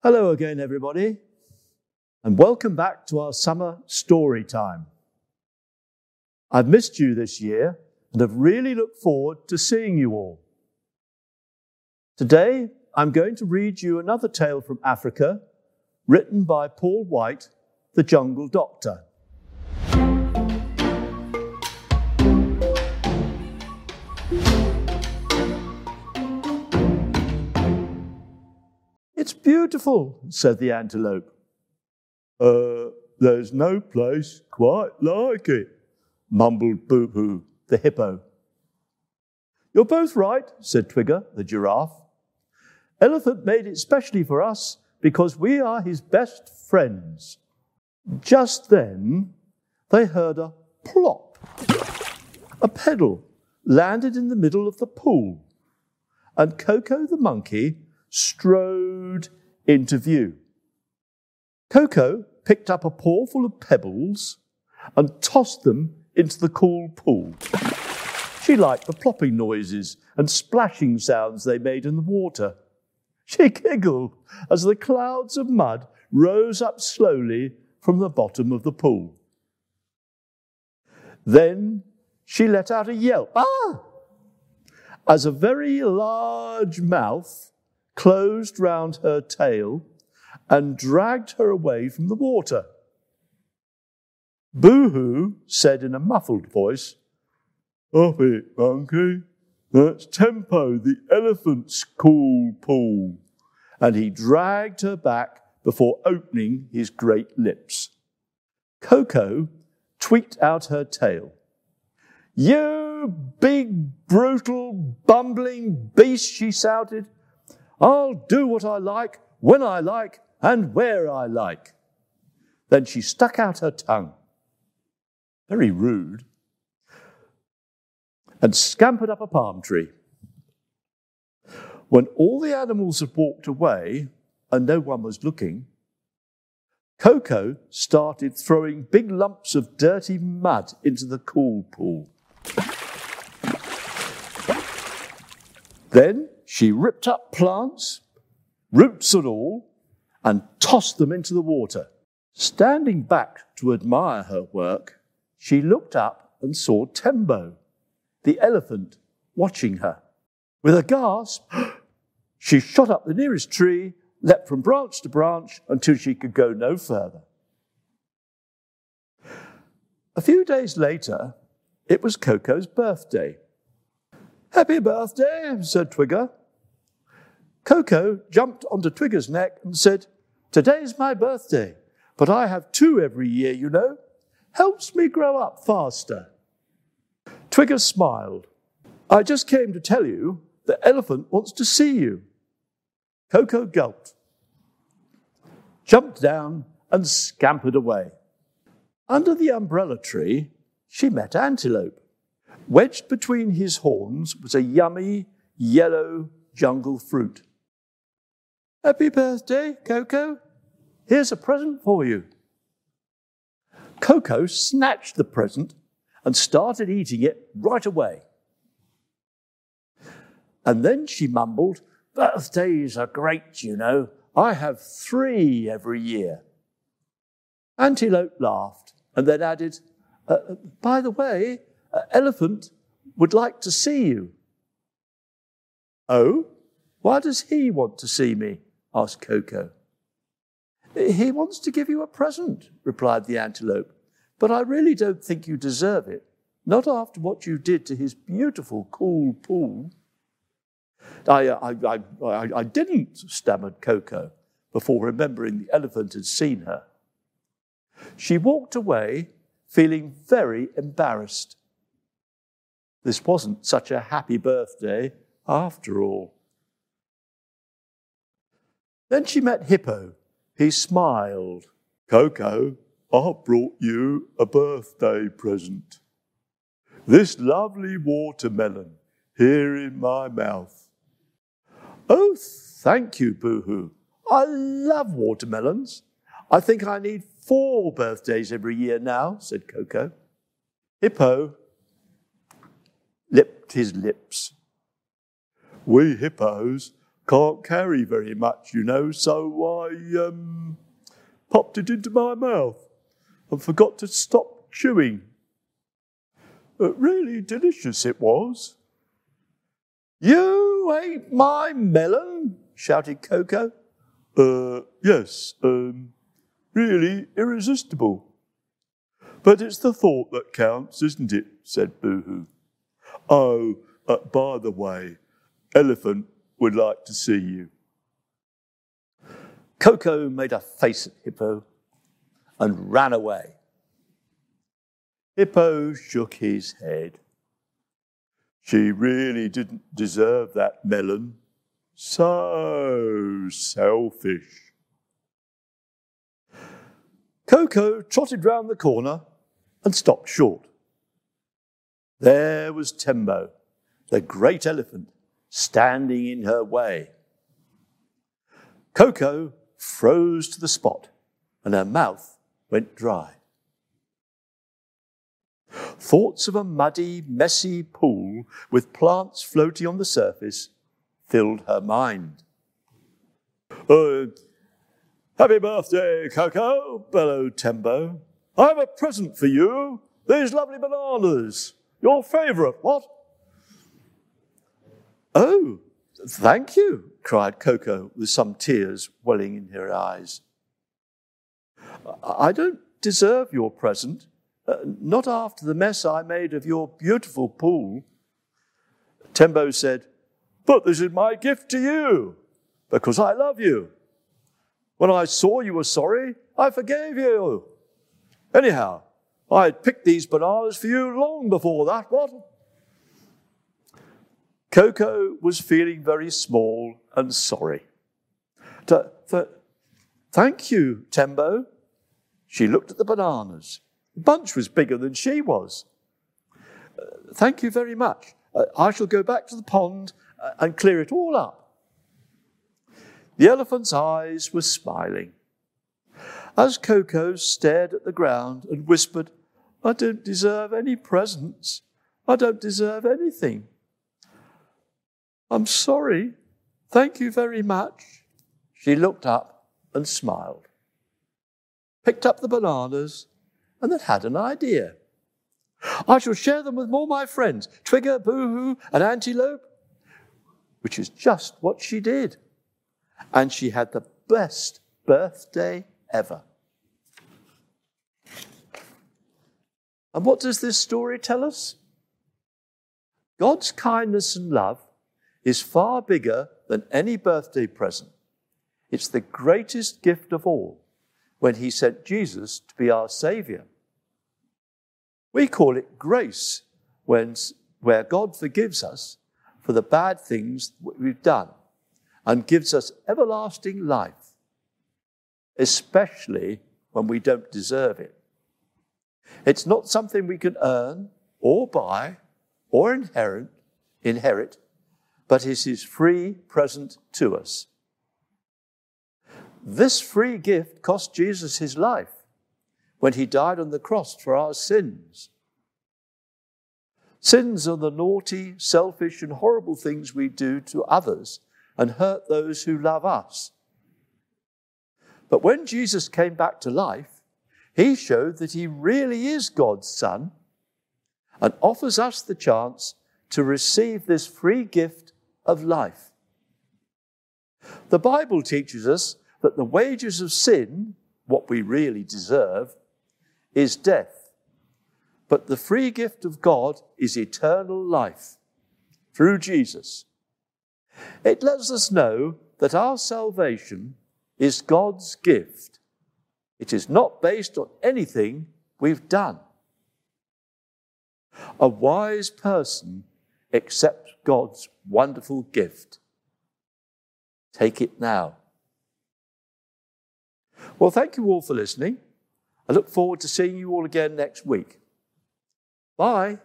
Hello again, everybody, and welcome back to our summer story time. I've missed you this year and have really looked forward to seeing you all. Today, I'm going to read you another tale from Africa written by Paul White, the Jungle Doctor. Beautiful, said the antelope. Uh, there's no place quite like it, mumbled Boohoo, the hippo. You're both right, said Twiga, the giraffe. Elephant made it specially for us because we are his best friends. Just then, they heard a plop. A pedal landed in the middle of the pool, and Koko the monkey strode into view. Koko picked up a paw of pebbles and tossed them into the cool pool. She liked the plopping noises and splashing sounds they made in the water. She giggled as the clouds of mud rose up slowly from the bottom of the pool. Then she let out a yelp. Ah! As a very large mouth closed round her tail and dragged her away from the water. Boohoo said in a muffled voice, Up it, monkey. That's Tembo, the elephant's cool pool. And he dragged her back before opening his great lips. Koko tweaked out her tail. You big, brutal, bumbling beast, she shouted. I'll do what I like, when I like, and where I like. Then she stuck out her tongue, very rude, and scampered up a palm tree. When all the animals had walked away and no one was looking, Coco started throwing big lumps of dirty mud into the cool pool. Then she ripped up plants, roots and all, and tossed them into the water. Standing back to admire her work, she looked up and saw Tembo, the elephant, watching her. With a gasp, she shot up the nearest tree, leapt from branch to branch until she could go no further. A few days later, it was Koko's birthday. Happy birthday, said Twiga. Koko jumped onto Twiga's neck and said, Today's my birthday, but I have two every year, you know. Helps me grow up faster. Twiga smiled. I just came to tell you the elephant wants to see you. Koko gulped, jumped down, and scampered away. Under the umbrella tree, she met Antelope. Wedged between his horns was a yummy yellow jungle fruit. Happy birthday, Koko. Here's a present for you. Koko snatched the present and started eating it right away. And then she mumbled, Birthdays are great, you know. I have three every year. Antelope laughed and then added, uh, By the way, uh, Elephant would like to see you. Oh, why does he want to see me? Asked Koko. He wants to give you a present, replied the antelope, but I really don't think you deserve it, not after what you did to his beautiful, cool pool. I, I, I, I, I didn't, stammered Koko, before remembering the elephant had seen her. She walked away, feeling very embarrassed. This wasn't such a happy birthday after all. Then she met Hippo. He smiled. Koko, I've brought you a birthday present. This lovely watermelon here in my mouth. Oh, thank you, Boohoo. I love watermelons. I think I need four birthdays every year now, said Koko. Hippo lipped his lips. We hippos can't carry very much, you know, so I um, popped it into my mouth and forgot to stop chewing. But really delicious it was. You ate my melon? shouted Koko. Uh, yes, um, really irresistible. But it's the thought that counts, isn't it? said Boohoo. Oh, uh, by the way, Elephant would like to see you. Koko made a face at Hippo and ran away. Hippo shook his head. She really didn't deserve that melon. So selfish. Koko trotted round the corner and stopped short. There was Tembo, the great elephant, standing in her way. Koko froze to the spot and her mouth went dry. Thoughts of a muddy, messy pool with plants floating on the surface filled her mind. Uh, happy birthday, Koko, bellowed Tembo. I have a present for you. These lovely bananas. Your favourite, what? Oh, thank you, cried Koko with some tears welling in her eyes. I don't deserve your present, uh, not after the mess I made of your beautiful pool. Tembo said, But this is my gift to you, because I love you. When I saw you were sorry, I forgave you. Anyhow, I had picked these bananas for you long before that, what? Koko was feeling very small and sorry. Thank you, Tembo. She looked at the bananas. The bunch was bigger than she was. Uh, thank you very much. Uh, I shall go back to the pond uh, and clear it all up. The elephant's eyes were smiling. As Koko stared at the ground and whispered, I don't deserve any presents. I don't deserve anything. I'm sorry. Thank you very much. She looked up and smiled, picked up the bananas, and then had an idea. I shall share them with all my friends, Twiga, Boohoo, and Antelope, which is just what she did. And she had the best birthday ever. And what does this story tell us? God's kindness and love is far bigger than any birthday present. It's the greatest gift of all when He sent Jesus to be our Savior. We call it grace when, where God forgives us for the bad things we've done and gives us everlasting life, especially when we don't deserve it. It's not something we can earn or buy or inherit, inherit but is his free present to us. This free gift cost Jesus his life when he died on the cross for our sins. Sins are the naughty, selfish, and horrible things we do to others and hurt those who love us. But when Jesus came back to life, he showed that he really is God's Son and offers us the chance to receive this free gift of life. The Bible teaches us that the wages of sin, what we really deserve, is death. But the free gift of God is eternal life through Jesus. It lets us know that our salvation is God's gift. It is not based on anything we've done. A wise person accepts God's wonderful gift. Take it now. Well, thank you all for listening. I look forward to seeing you all again next week. Bye.